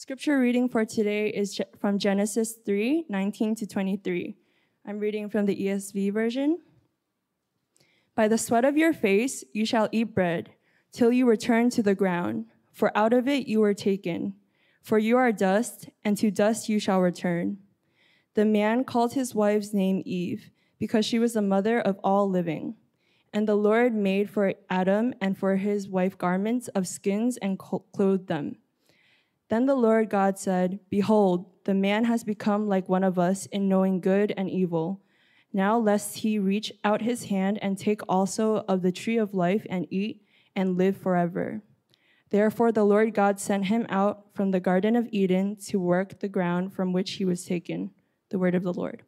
Scripture reading for today is from Genesis 3 19 to 23. I'm reading from the ESV version. By the sweat of your face you shall eat bread, till you return to the ground, for out of it you were taken. For you are dust, and to dust you shall return. The man called his wife's name Eve, because she was the mother of all living. And the Lord made for Adam and for his wife garments of skins and clothed them. Then the Lord God said, Behold, the man has become like one of us in knowing good and evil. Now, lest he reach out his hand and take also of the tree of life and eat and live forever. Therefore, the Lord God sent him out from the Garden of Eden to work the ground from which he was taken. The word of the Lord.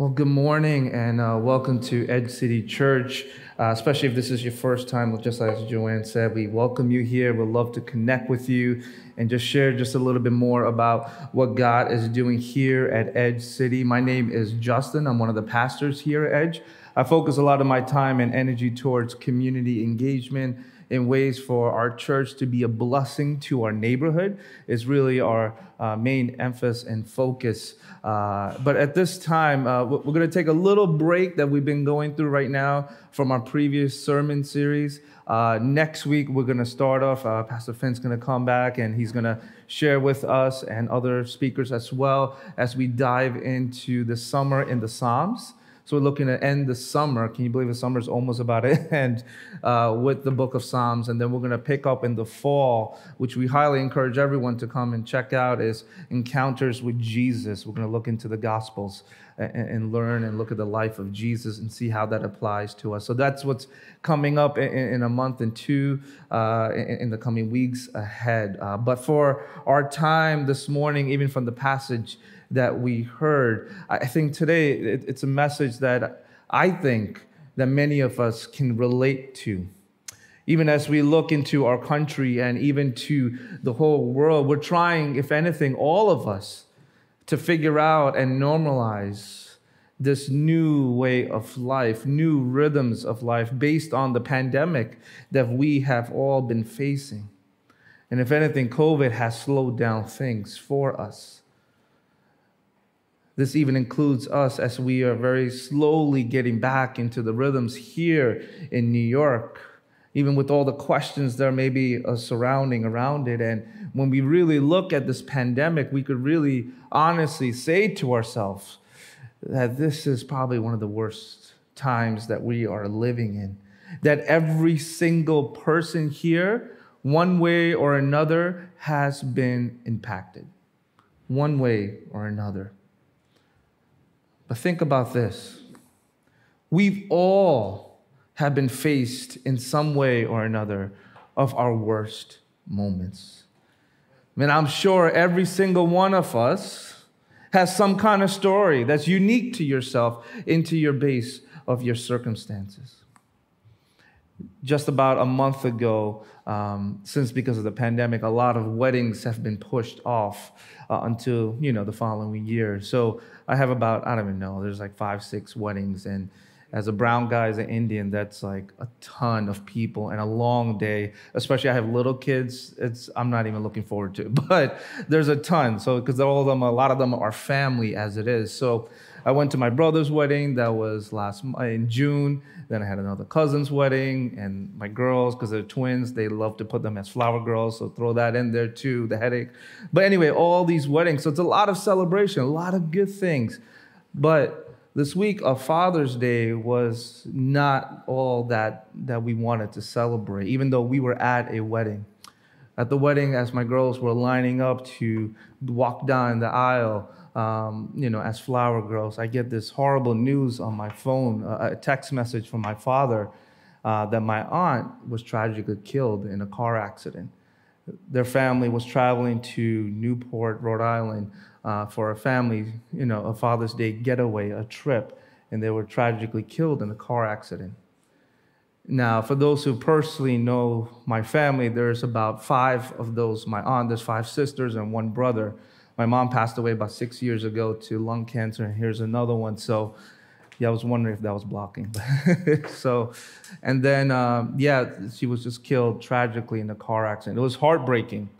Well, good morning and uh, welcome to Edge City Church. Uh, especially if this is your first time, just as Joanne said, we welcome you here. We'd love to connect with you and just share just a little bit more about what God is doing here at Edge City. My name is Justin. I'm one of the pastors here at Edge. I focus a lot of my time and energy towards community engagement in ways for our church to be a blessing to our neighborhood is really our uh, main emphasis and focus. Uh, but at this time, uh, we're going to take a little break that we've been going through right now from our previous sermon series. Uh, next week, we're going to start off. Uh, Pastor Finn's going to come back and he's going to share with us and other speakers as well as we dive into the summer in the Psalms. So we're looking to end the summer. Can you believe the summer is almost about to end uh, with the book of Psalms? And then we're going to pick up in the fall, which we highly encourage everyone to come and check out is Encounters with Jesus. We're going to look into the Gospels and, and learn and look at the life of Jesus and see how that applies to us. So that's what's coming up in, in a month and two uh, in, in, the coming weeks ahead. Uh, but for our time this morning, even from the passage, that we heard. I think today it's a message that I think that many of us can relate to. Even as we look into our country and even to the whole world, we're trying, if anything, all of us, to figure out and normalize this new way of life, new rhythms of life based on the pandemic that we have all been facing. And if anything, COVID has slowed down things for us. This even includes us as we are very slowly getting back into the rhythms here in New York, even with all the questions there may be uh, surrounding around it. And when we really look at this pandemic, we could really honestly say to ourselves that this is probably one of the worst times that we are living in. That every single person here, one way or another, has been impacted, one way or another. But think about this. We've all have been faced in some way or another of our worst moments. I mean, I'm sure every single one of us has some kind of story that's unique to yourself into your base of your circumstances. Just about a month ago, um, since because of the pandemic, a lot of weddings have been pushed off uh, until you know the following year. So I have about I don't even know. There's like five, six weddings, and as a brown guy, as an Indian, that's like a ton of people and a long day. Especially I have little kids. It's I'm not even looking forward to, but there's a ton. So because all of them, a lot of them are family as it is. So I went to my brother's wedding. That was last in June. Then I had another cousin's wedding, and my girls, because they're twins, they love to put them as flower girls. So throw that in there too. The headache. But anyway, all these weddings. So it's a lot of celebration, a lot of good things. But this week of Father's Day was not all that that we wanted to celebrate, even though we were at a wedding. At the wedding, as my girls were lining up to walk down the aisle, um, you know, as flower girls, I get this horrible news on my phone, a text message from my father uh, that my aunt was tragically killed in a car accident. Their family was traveling to Newport, Rhode Island, uh, for a family, you know, a Father's Day getaway, a trip, and they were tragically killed in a car accident. Now, for those who personally know my family, there's about five of those. My aunt, there's five sisters and one brother. My mom passed away about six years ago to lung cancer, and here's another one. So Yeah, I was wondering if that was blocking. so, and then, um, yeah, she was just killed tragically in a car accident. It was heartbreaking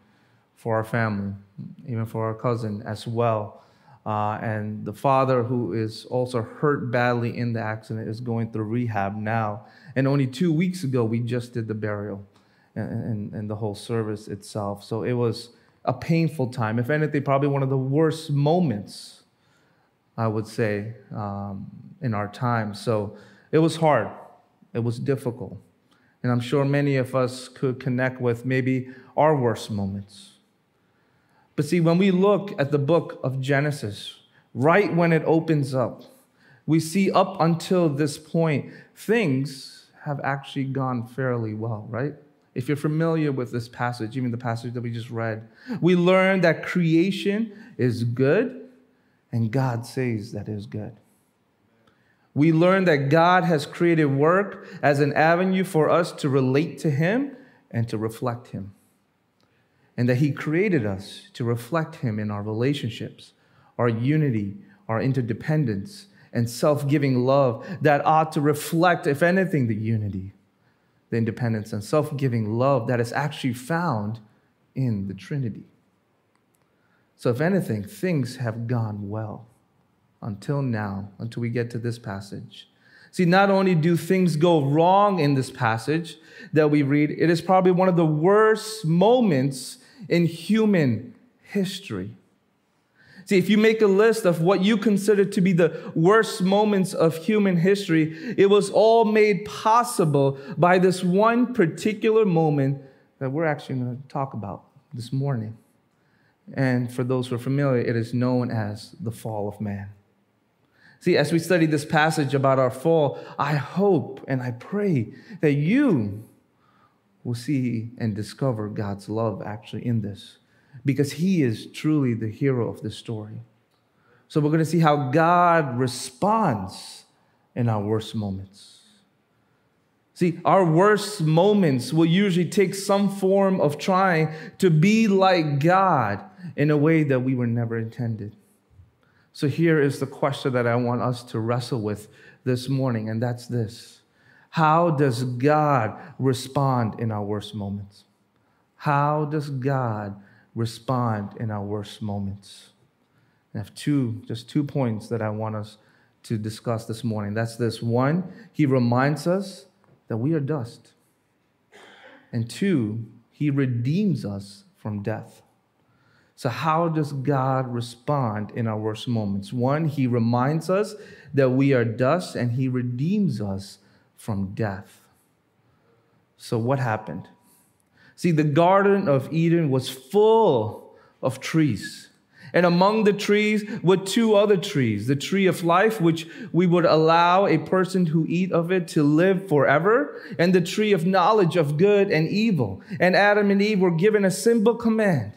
for our family, even for our cousin as well. Uh, and the father, who is also hurt badly in the accident, is going through rehab now. And only two weeks ago, we just did the burial and, and, and the whole service itself. So it was a painful time. If anything, probably one of the worst moments, I would say, um, in our time. So it was hard, it was difficult. And I'm sure many of us could connect with maybe our worst moments. But see, when we look at the book of Genesis, right when it opens up, we see up until this point, things have actually gone fairly well, right? If you're familiar with this passage, even the passage that we just read, we learn that creation is good and God says that is good. We learn that God has created work as an avenue for us to relate to Him and to reflect Him. And that He created us to reflect Him in our relationships, our unity, our interdependence, and self giving love that ought to reflect, if anything, the unity, the independence, and self giving love that is actually found in the Trinity. So, if anything, things have gone well until now, until we get to this passage. See, not only do things go wrong in this passage that we read, it is probably one of the worst moments in human history. See, if you make a list of what you consider to be the worst moments of human history, it was all made possible by this one particular moment that we're actually going to talk about this morning. And for those who are familiar, it is known as the fall of man. See, as we study this passage about our fall, I hope and I pray that you will see and discover God's love actually in this because He is truly the hero of this story. So we're going to see how God responds in our worst moments. See, our worst moments will usually take some form of trying to be like God in a way that we were never intended. So here is the question that I want us to wrestle with this morning, and that's this How does God respond in our worst moments? How does God respond in our worst moments? I have two, just two points that I want us to discuss this morning. That's this one, He reminds us that we are dust. And two, He redeems us from death. So, how does God respond in our worst moments? One, He reminds us that we are dust and He redeems us from death. So, what happened? See, the Garden of Eden was full of trees. And among the trees were two other trees the tree of life, which we would allow a person who eat of it to live forever, and the tree of knowledge of good and evil. And Adam and Eve were given a simple command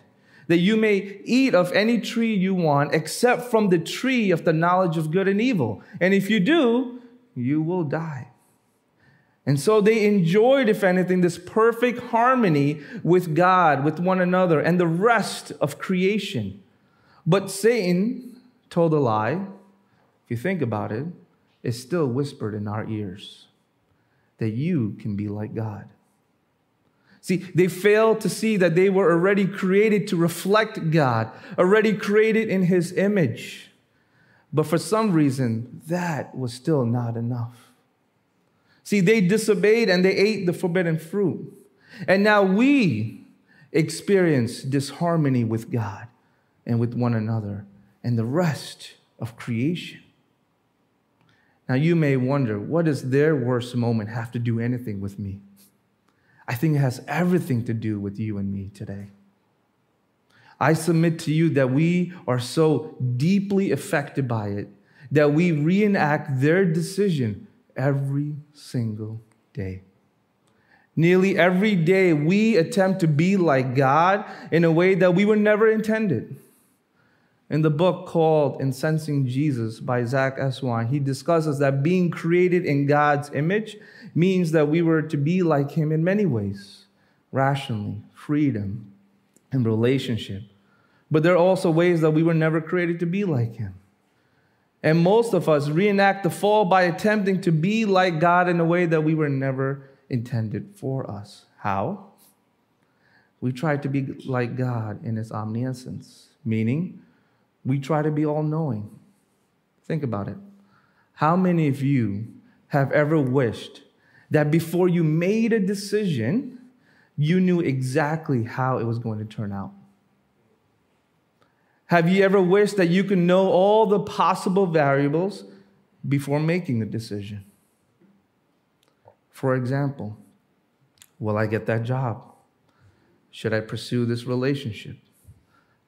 that you may eat of any tree you want except from the tree of the knowledge of good and evil. And if you do, you will die. And so they enjoyed, if anything, this perfect harmony with God, with one another, and the rest of creation. But Satan told a lie. If you think about it, it's still whispered in our ears that you can be like God. See, they failed to see that they were already created to reflect God, already created in His image. But for some reason, that was still not enough. See, they disobeyed and they ate the forbidden fruit. And now we experience disharmony with God and with one another and the rest of creation. Now, you may wonder, what does their worst moment have to do anything with me? I think it has everything to do with you and me today. I submit to you that we are so deeply affected by it that we reenact their decision every single day. Nearly every day, we attempt to be like God in a way that we were never intended. In the book called Incensing Jesus by Zack Eswine, he discusses that being created in God's image means that we were to be like him in many ways rationally, freedom, and relationship. But there are also ways that we were never created to be like him. And most of us reenact the fall by attempting to be like God in a way that we were never intended for us. How? We try to be like God in His omniscience, meaning we try to be all knowing. Think about it. How many of you have ever wished that before you made a decision, you knew exactly how it was going to turn out? Have you ever wished that you could know all the possible variables before making the decision? For example, will I get that job? Should I pursue this relationship?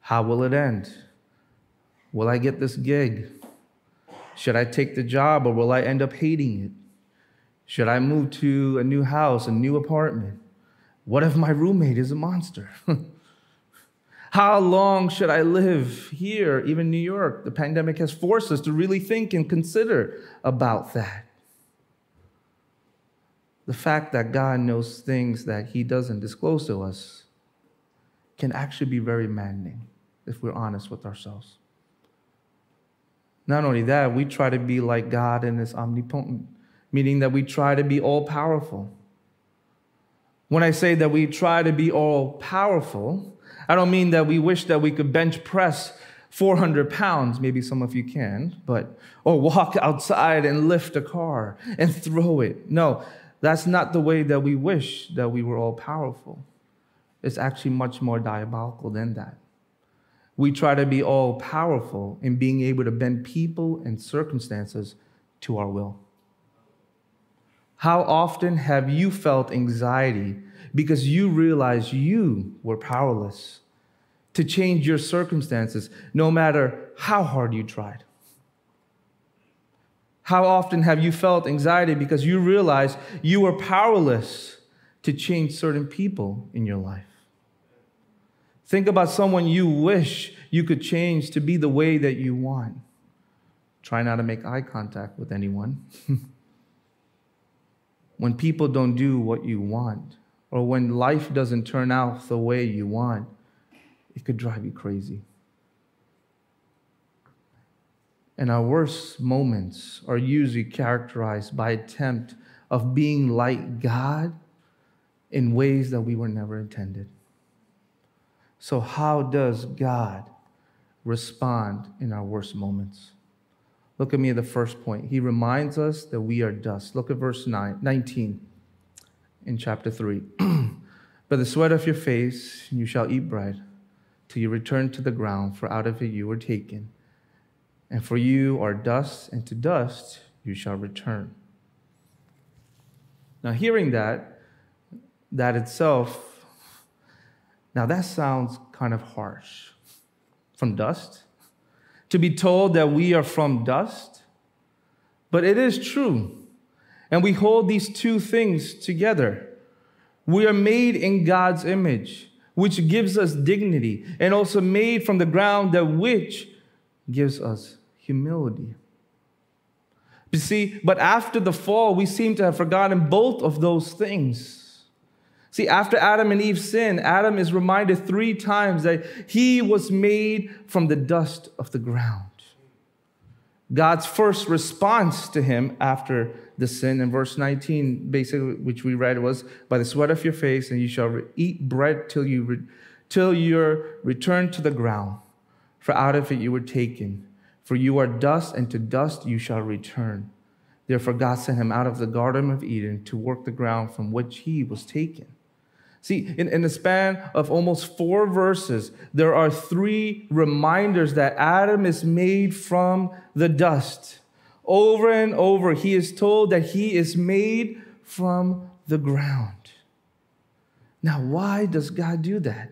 How will it end? Will I get this gig? Should I take the job or will I end up hating it? Should I move to a new house, a new apartment? What if my roommate is a monster? How long should I live here, even New York? The pandemic has forced us to really think and consider about that. The fact that God knows things that He doesn't disclose to us can actually be very maddening if we're honest with ourselves. Not only that, we try to be like God and His omnipotent, meaning that we try to be all powerful. When I say that we try to be all powerful, I don't mean that we wish that we could bench press 400 pounds, maybe some of you can, but, or walk outside and lift a car and throw it. No, that's not the way that we wish that we were all powerful. It's actually much more diabolical than that. We try to be all powerful in being able to bend people and circumstances to our will. How often have you felt anxiety because you realized you were powerless to change your circumstances, no matter how hard you tried? How often have you felt anxiety because you realized you were powerless to change certain people in your life? Think about someone you wish you could change to be the way that you want. Try not to make eye contact with anyone. when people don't do what you want, or when life doesn't turn out the way you want, it could drive you crazy. And our worst moments are usually characterized by attempt of being like God in ways that we were never intended. So how does God respond in our worst moments? Look at me at the first point. He reminds us that we are dust. Look at verse 9, 19 in chapter 3. By the sweat of your face you shall eat bread till you return to the ground, for out of it you were taken. And for you are dust, and to dust you shall return. Now, hearing that, that itself, now that sounds kind of harsh. From dust? To be told that we are from dust? But it is true. And we hold these two things together. We are made in God's image, which gives us dignity, and also made from the ground that which gives us humility. You see, but after the fall, we seem to have forgotten both of those things. See, after Adam and Eve sinned, Adam is reminded three times that he was made from the dust of the ground. God's first response to him after the sin in verse 19, basically, which we read was, By the sweat of your face, and you shall eat bread till you re- till you're returned to the ground, for out of it you were taken. For you are dust, and to dust you shall return. Therefore, God sent him out of the Garden of Eden to work the ground from which he was taken. See, in, in the span of almost four verses, there are three reminders that Adam is made from the dust. Over and over, he is told that he is made from the ground. Now, why does God do that?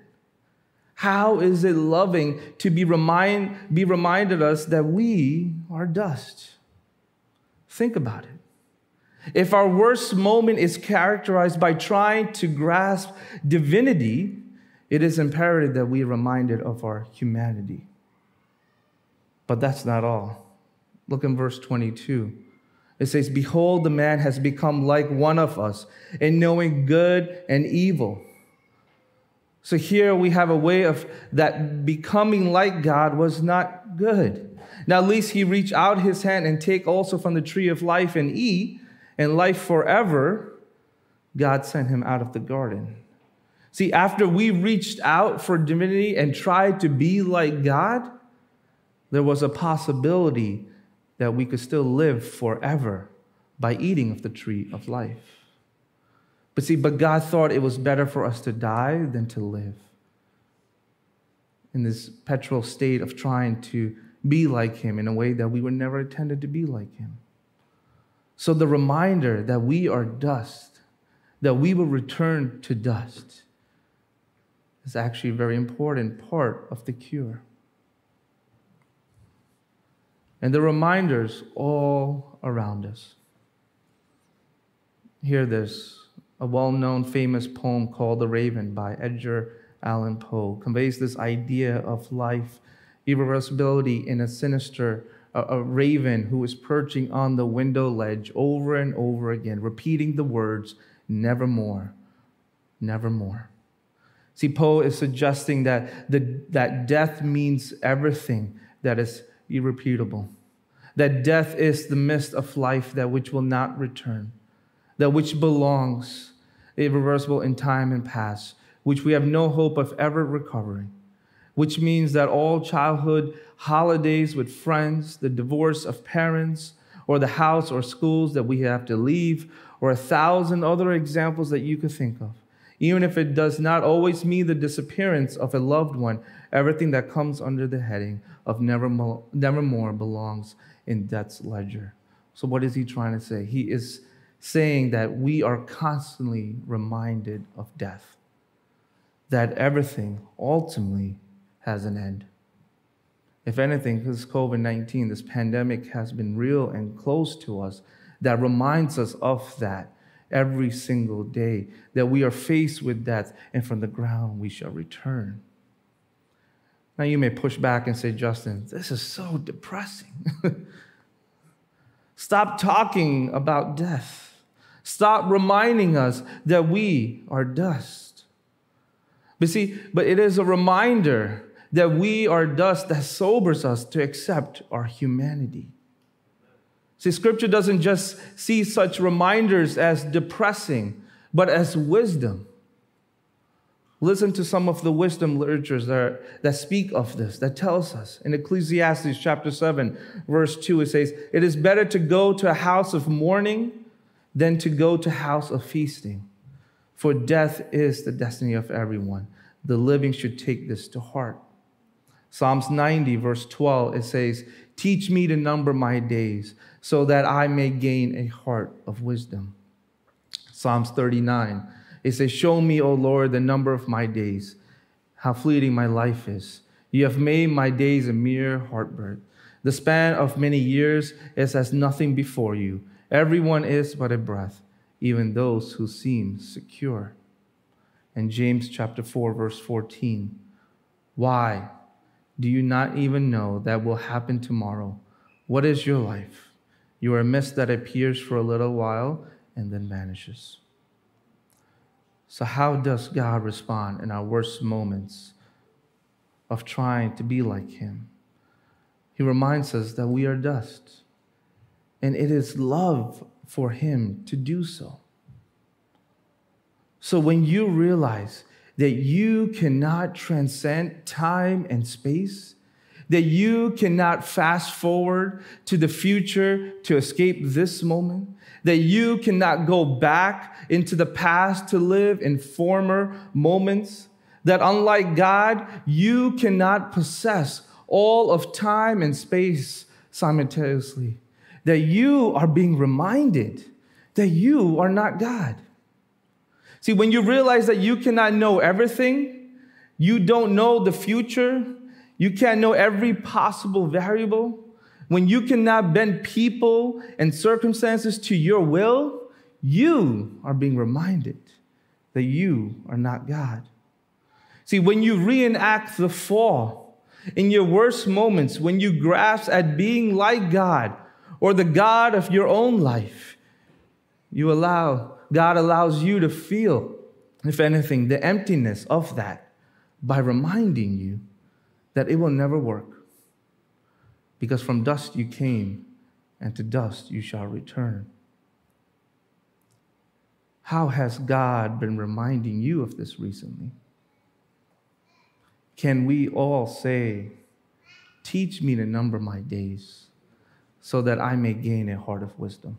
How is it loving to be, remind, be reminded us that we are dust? Think about it. If our worst moment is characterized by trying to grasp divinity, it is imperative that we are reminded of our humanity. But that's not all. Look in verse 22. It says, Behold, the man has become like one of us in knowing good and evil. So here we have a way of that becoming like God was not good. Now, at least he reach out his hand and take also from the tree of life and eat, and life forever. God sent him out of the garden. See, after we reached out for divinity and tried to be like God, there was a possibility that we could still live forever by eating of the tree of life. But see, but God thought it was better for us to die than to live. In this petrol state of trying to be like Him in a way that we were never intended to be like Him. So the reminder that we are dust, that we will return to dust, is actually a very important part of the cure. And the reminders all around us. Hear this a well known famous poem called The Raven by Edgar Allan Poe conveys this idea of life, irreversibility in a sinister a, a raven who is perching on the window ledge over and over again, repeating the words, nevermore, nevermore. See, Poe is suggesting that, the, that death means everything that is irrepeatable, that death is the mist of life that which will not return, that which belongs irreversible in time and past, which we have no hope of ever recovering, which means that all childhood holidays with friends, the divorce of parents, or the house or schools that we have to leave, or a thousand other examples that you could think of. Even if it does not always mean the disappearance of a loved one, everything that comes under the heading of nevermore, nevermore belongs in death's ledger. So, what is he trying to say? He is saying that we are constantly reminded of death, that everything ultimately has an end. If anything, because COVID 19, this pandemic has been real and close to us, that reminds us of that every single day, that we are faced with death, and from the ground we shall return. Now, you may push back and say, Justin, this is so depressing. Stop talking about death. Stop reminding us that we are dust. But see, but it is a reminder that we are dust that sobers us to accept our humanity. See, scripture doesn't just see such reminders as depressing, but as wisdom. Listen to some of the wisdom literatures that, are, that speak of this, that tells us. In Ecclesiastes chapter 7, verse 2, it says, It is better to go to a house of mourning than to go to a house of feasting. For death is the destiny of everyone. The living should take this to heart. Psalms 90, verse 12, it says, Teach me to number my days so that I may gain a heart of wisdom. Psalms 39, it says, Show me, O Lord, the number of my days, how fleeting my life is. You have made my days a mere handbreadth. The span of many years is as nothing before you. Everyone is but a breath, even those who seem secure. And James chapter 4, verse 14. Why do you not even know that will happen tomorrow? What is your life? You are a mist that appears for a little while and then vanishes. So, how does God respond in our worst moments of trying to be like Him? He reminds us that we are dust and it is love for him to do so. So when you realize that you cannot transcend time and space, that you cannot fast forward to the future to escape this moment, that you cannot go back into the past to live in former moments, that unlike God, you cannot possess all of time and space simultaneously that you are being reminded that you are not God. See, when you realize that you cannot know everything, you don't know the future, you can't know every possible variable, when you cannot bend people and circumstances to your will, you are being reminded that you are not God. See, when you reenact the fall in your worst moments, when you grasp at being like God, or the God of your own life. You allow, God allows you to feel, if anything, the emptiness of that. by reminding you that it will never work. Because from dust you came, and to dust you shall return. How has God been reminding you of this recently? Can we all say, Teach me to number my days so that I may gain a heart of wisdom?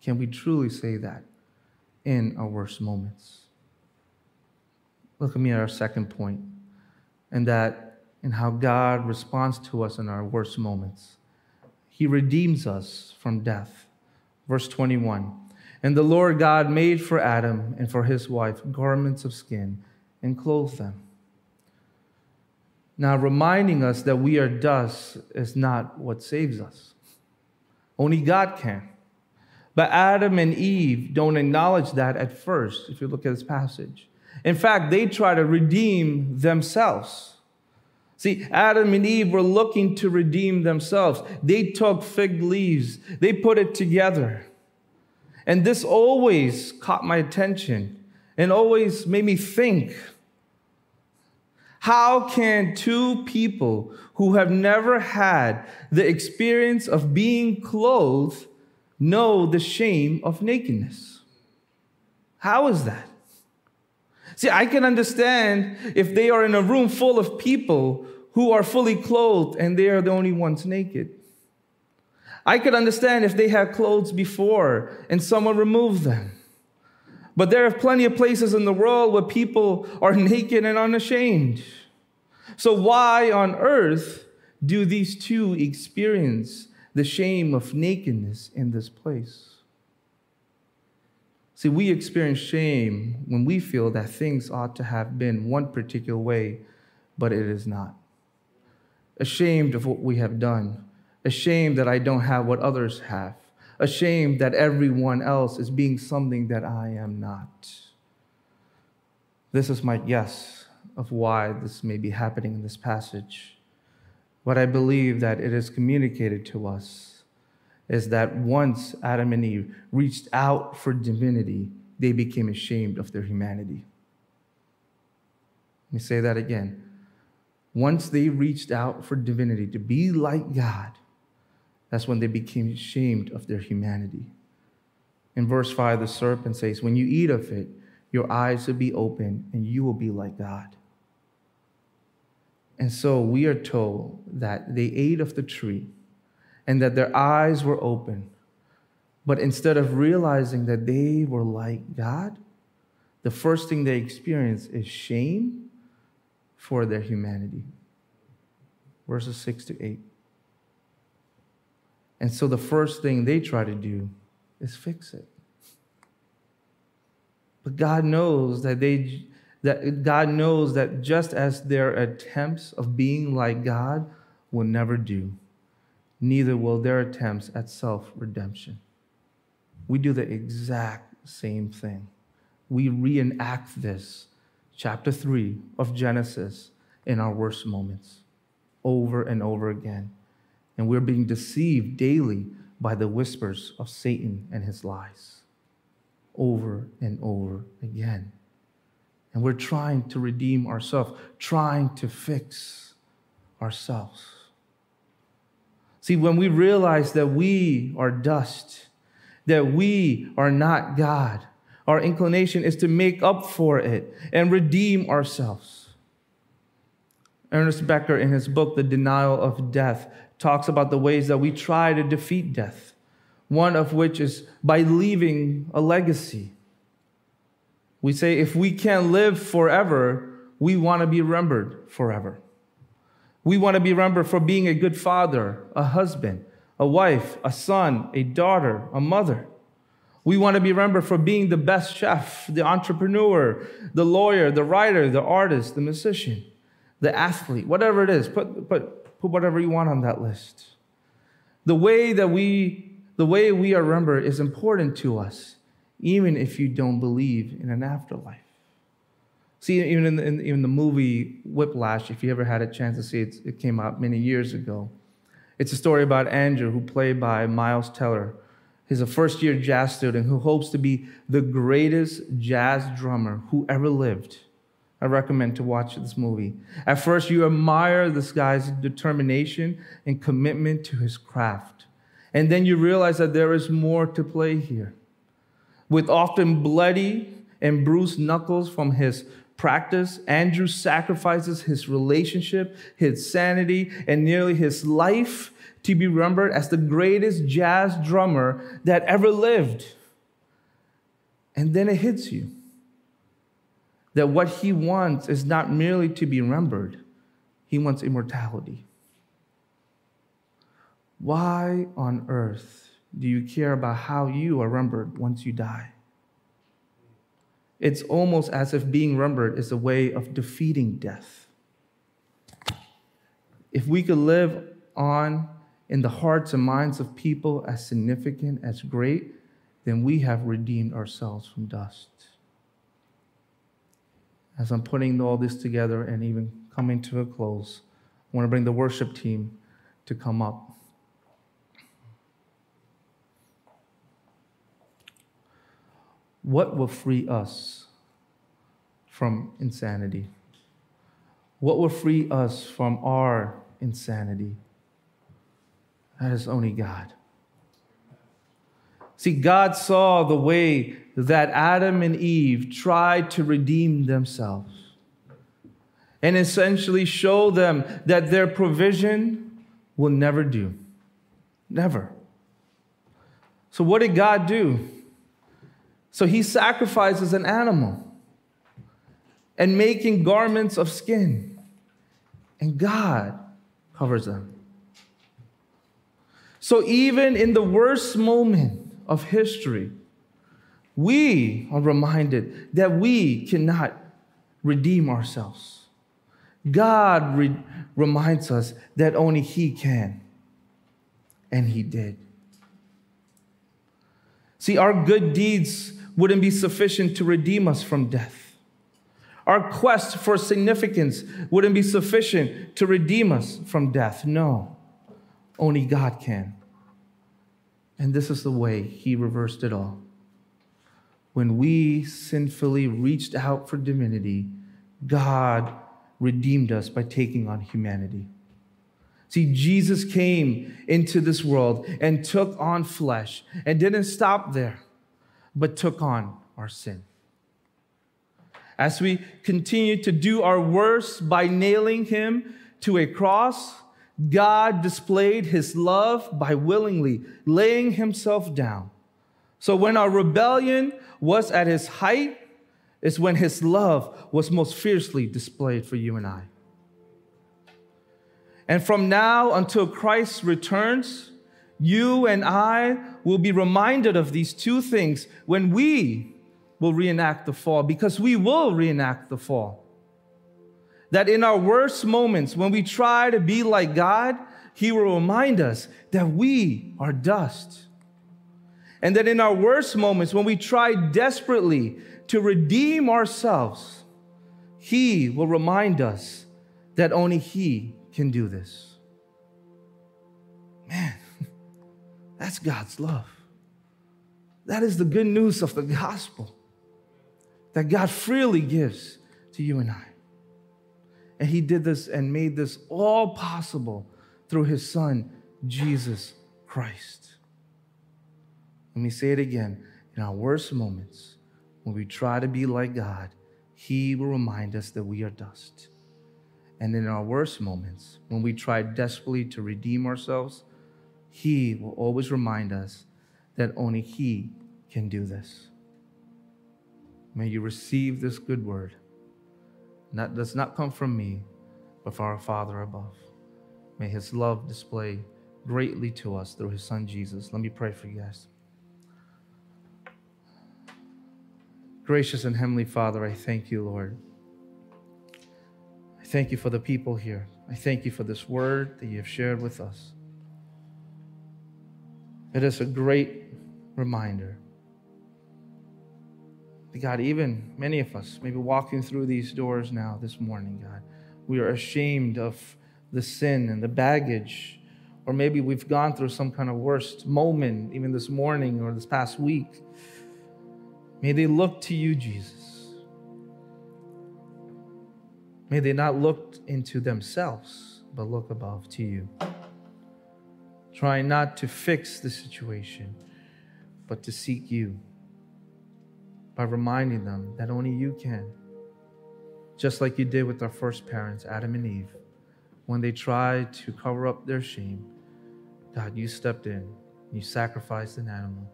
Can we truly say that in our worst moments? Look at me at our second point, and that in how God responds to us in our worst moments. He redeems us from death. Verse 21 And the Lord God made for Adam and for his wife garments of skin and clothed them. Now, reminding us that we are dust is not what saves us. Only God can. But Adam and Eve don't acknowledge that at first, if you look at this passage. In fact, they try to redeem themselves. See, Adam and Eve were looking to redeem themselves. They took fig leaves, they put it together. And this always caught my attention and always made me think how can two people who have never had the experience of being clothed know the shame of nakedness? How is that? See, I can understand if they are in a room full of people who are fully clothed and they are the only ones naked. I could understand if they had clothes before and someone removed them. But there are plenty of places in the world where people are naked and unashamed. So, why on earth do these two experience the shame of nakedness in this place? See, we experience shame when we feel that things ought to have been one particular way, but it is not. Ashamed of what we have done, ashamed that I don't have what others have, ashamed that everyone else is being something that I am not. This is my guess of why this may be happening in this passage. What I believe that it is communicated to us is that once Adam and Eve reached out for divinity, they became ashamed of their humanity. Let me say that again. Once they reached out for divinity to be like God, that's when they became ashamed of their humanity. In verse 5, the serpent says, When you eat of it, your eyes will be open and you will be like God. And so we are told that they ate of the tree and that their eyes were open. But instead of realizing that they were like God, the first thing they experience is shame for their humanity. Verses 6 to 8. And so the first thing they try to do is fix it. But God knows that they that God knows that just as their attempts of being like God will never do, neither will their attempts at self redemption. We do the exact same thing. We reenact this, chapter 3 of Genesis, in our worst moments over and over again. And we're being deceived daily by the whispers of Satan and his lies over and over again. And we're trying to redeem ourselves, trying to fix ourselves. See, when we realize that we are dust, that we are not God, our inclination is to make up for it and redeem ourselves. Ernest Becker, in his book, The Denial of Death, talks about the ways that we try to defeat death, one of which is by leaving a legacy. We say if we can't live forever, we want to be remembered forever. We want to be remembered for being a good father, a husband, a wife, a son, a daughter, a mother. We want to be remembered for being the best chef, the entrepreneur, the lawyer, the writer, the artist, the musician, the athlete, whatever it is. Put, put, put whatever you want on that list. The way that we, the way we are remembered is important to us, even if you don't believe in an afterlife. See, even in the, in, in the movie Whiplash, if you ever had a chance to see it, it came out many years ago. It's a story about Andrew, who played by Miles Teller. He's a first year jazz student who hopes to be the greatest jazz drummer who ever lived. I recommend to watch this movie. At first, you admire this guy's determination and commitment to his craft. And then you realize that there is more to play here. With often bloody and bruised knuckles from his practice, Andrew sacrifices his relationship, his sanity, and nearly his life to be remembered as the greatest jazz drummer that ever lived. And then it hits you that what he wants is not merely to be remembered, he wants immortality. Why on earth do you care about how you are remembered once you die? It's almost as if being remembered is a way of defeating death. If we could live on in the hearts and minds of people as significant, as great, then we have redeemed ourselves from dust as I'm putting all this together and even coming to a close, I want to bring the worship team to come up. What will free us from insanity? What will free us from our insanity? That is only God. See, God saw the way that Adam and Eve tried to redeem themselves and essentially show them that their provision will never do. Never. So, what did God do? So, He sacrifices an animal and making garments of skin, and God covers them. So, even in the worst moment, of history, we are reminded that we cannot redeem ourselves. God re- reminds us that only He can, and He did. See, our good deeds wouldn't be sufficient to redeem us from death. Our quest for significance wouldn't be sufficient to redeem us from death. No, only God can. And this is the way he reversed it all. When we sinfully reached out for divinity, God redeemed us by taking on humanity. See, Jesus came into this world and took on flesh and didn't stop there, but took on our sin. As we continue to do our worst by nailing him to a cross, God displayed his love by willingly laying himself down. So when our rebellion was at its height, is when his love was most fiercely displayed for you and I. And from now until Christ returns, you and I will be reminded of these two things when we will reenact the fall, because we will reenact the fall that in our worst moments, when we try to be like God, He will remind us that we are dust. And that in our worst moments, when we try desperately to redeem ourselves, He will remind us that only He can do this. That's God's love. That is the good news of the gospel that God freely gives to you and I. And he did this and made this all possible through his son, Jesus Christ. Let me say it again. In our worst moments, when we try to be like God, he will remind us that we are dust. And in our worst moments, when we try desperately to redeem ourselves, he will always remind us that only he can do this. May you receive this good word. That does not come from me, but from our Father above. May his love display greatly to us through his son Jesus. Let me pray for you guys. Gracious and Heavenly Father, I thank you, Lord. I thank you for the people here. I thank you for this word that you have shared with us. It is a great reminder God, even many of us, maybe walking through these doors now this morning, God, we are ashamed of the sin and the baggage, or maybe we've gone through some kind of worst moment, even this morning or this past week. May they look to you, Jesus. May they not look into themselves, but look above to you. Trying not to fix the situation, but to seek you by reminding them that only you can. Just like you did with our first parents, Adam and Eve, when they tried to cover up their shame, God, you stepped in, you sacrificed an animal,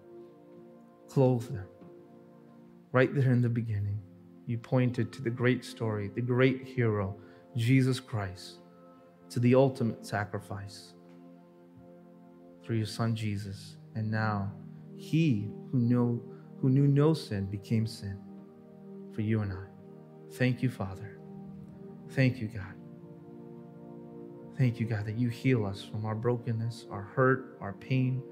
clothed them. Right there in the beginning, you pointed to the great story, the great hero, Jesus Christ, to the ultimate sacrifice through your son Jesus. And now, he who knew who knew no sin became sin for you and I. Thank you, Father. Thank you, God. Thank you, God, that you heal us from our brokenness, our hurt, our pain,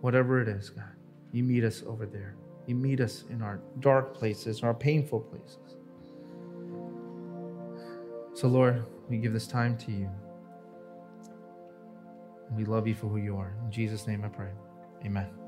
whatever it is, God. You meet us over there. You meet us in our dark places, our painful places. So, Lord, we give this time to you. We love you for who you are. In Jesus' name I pray. Amen.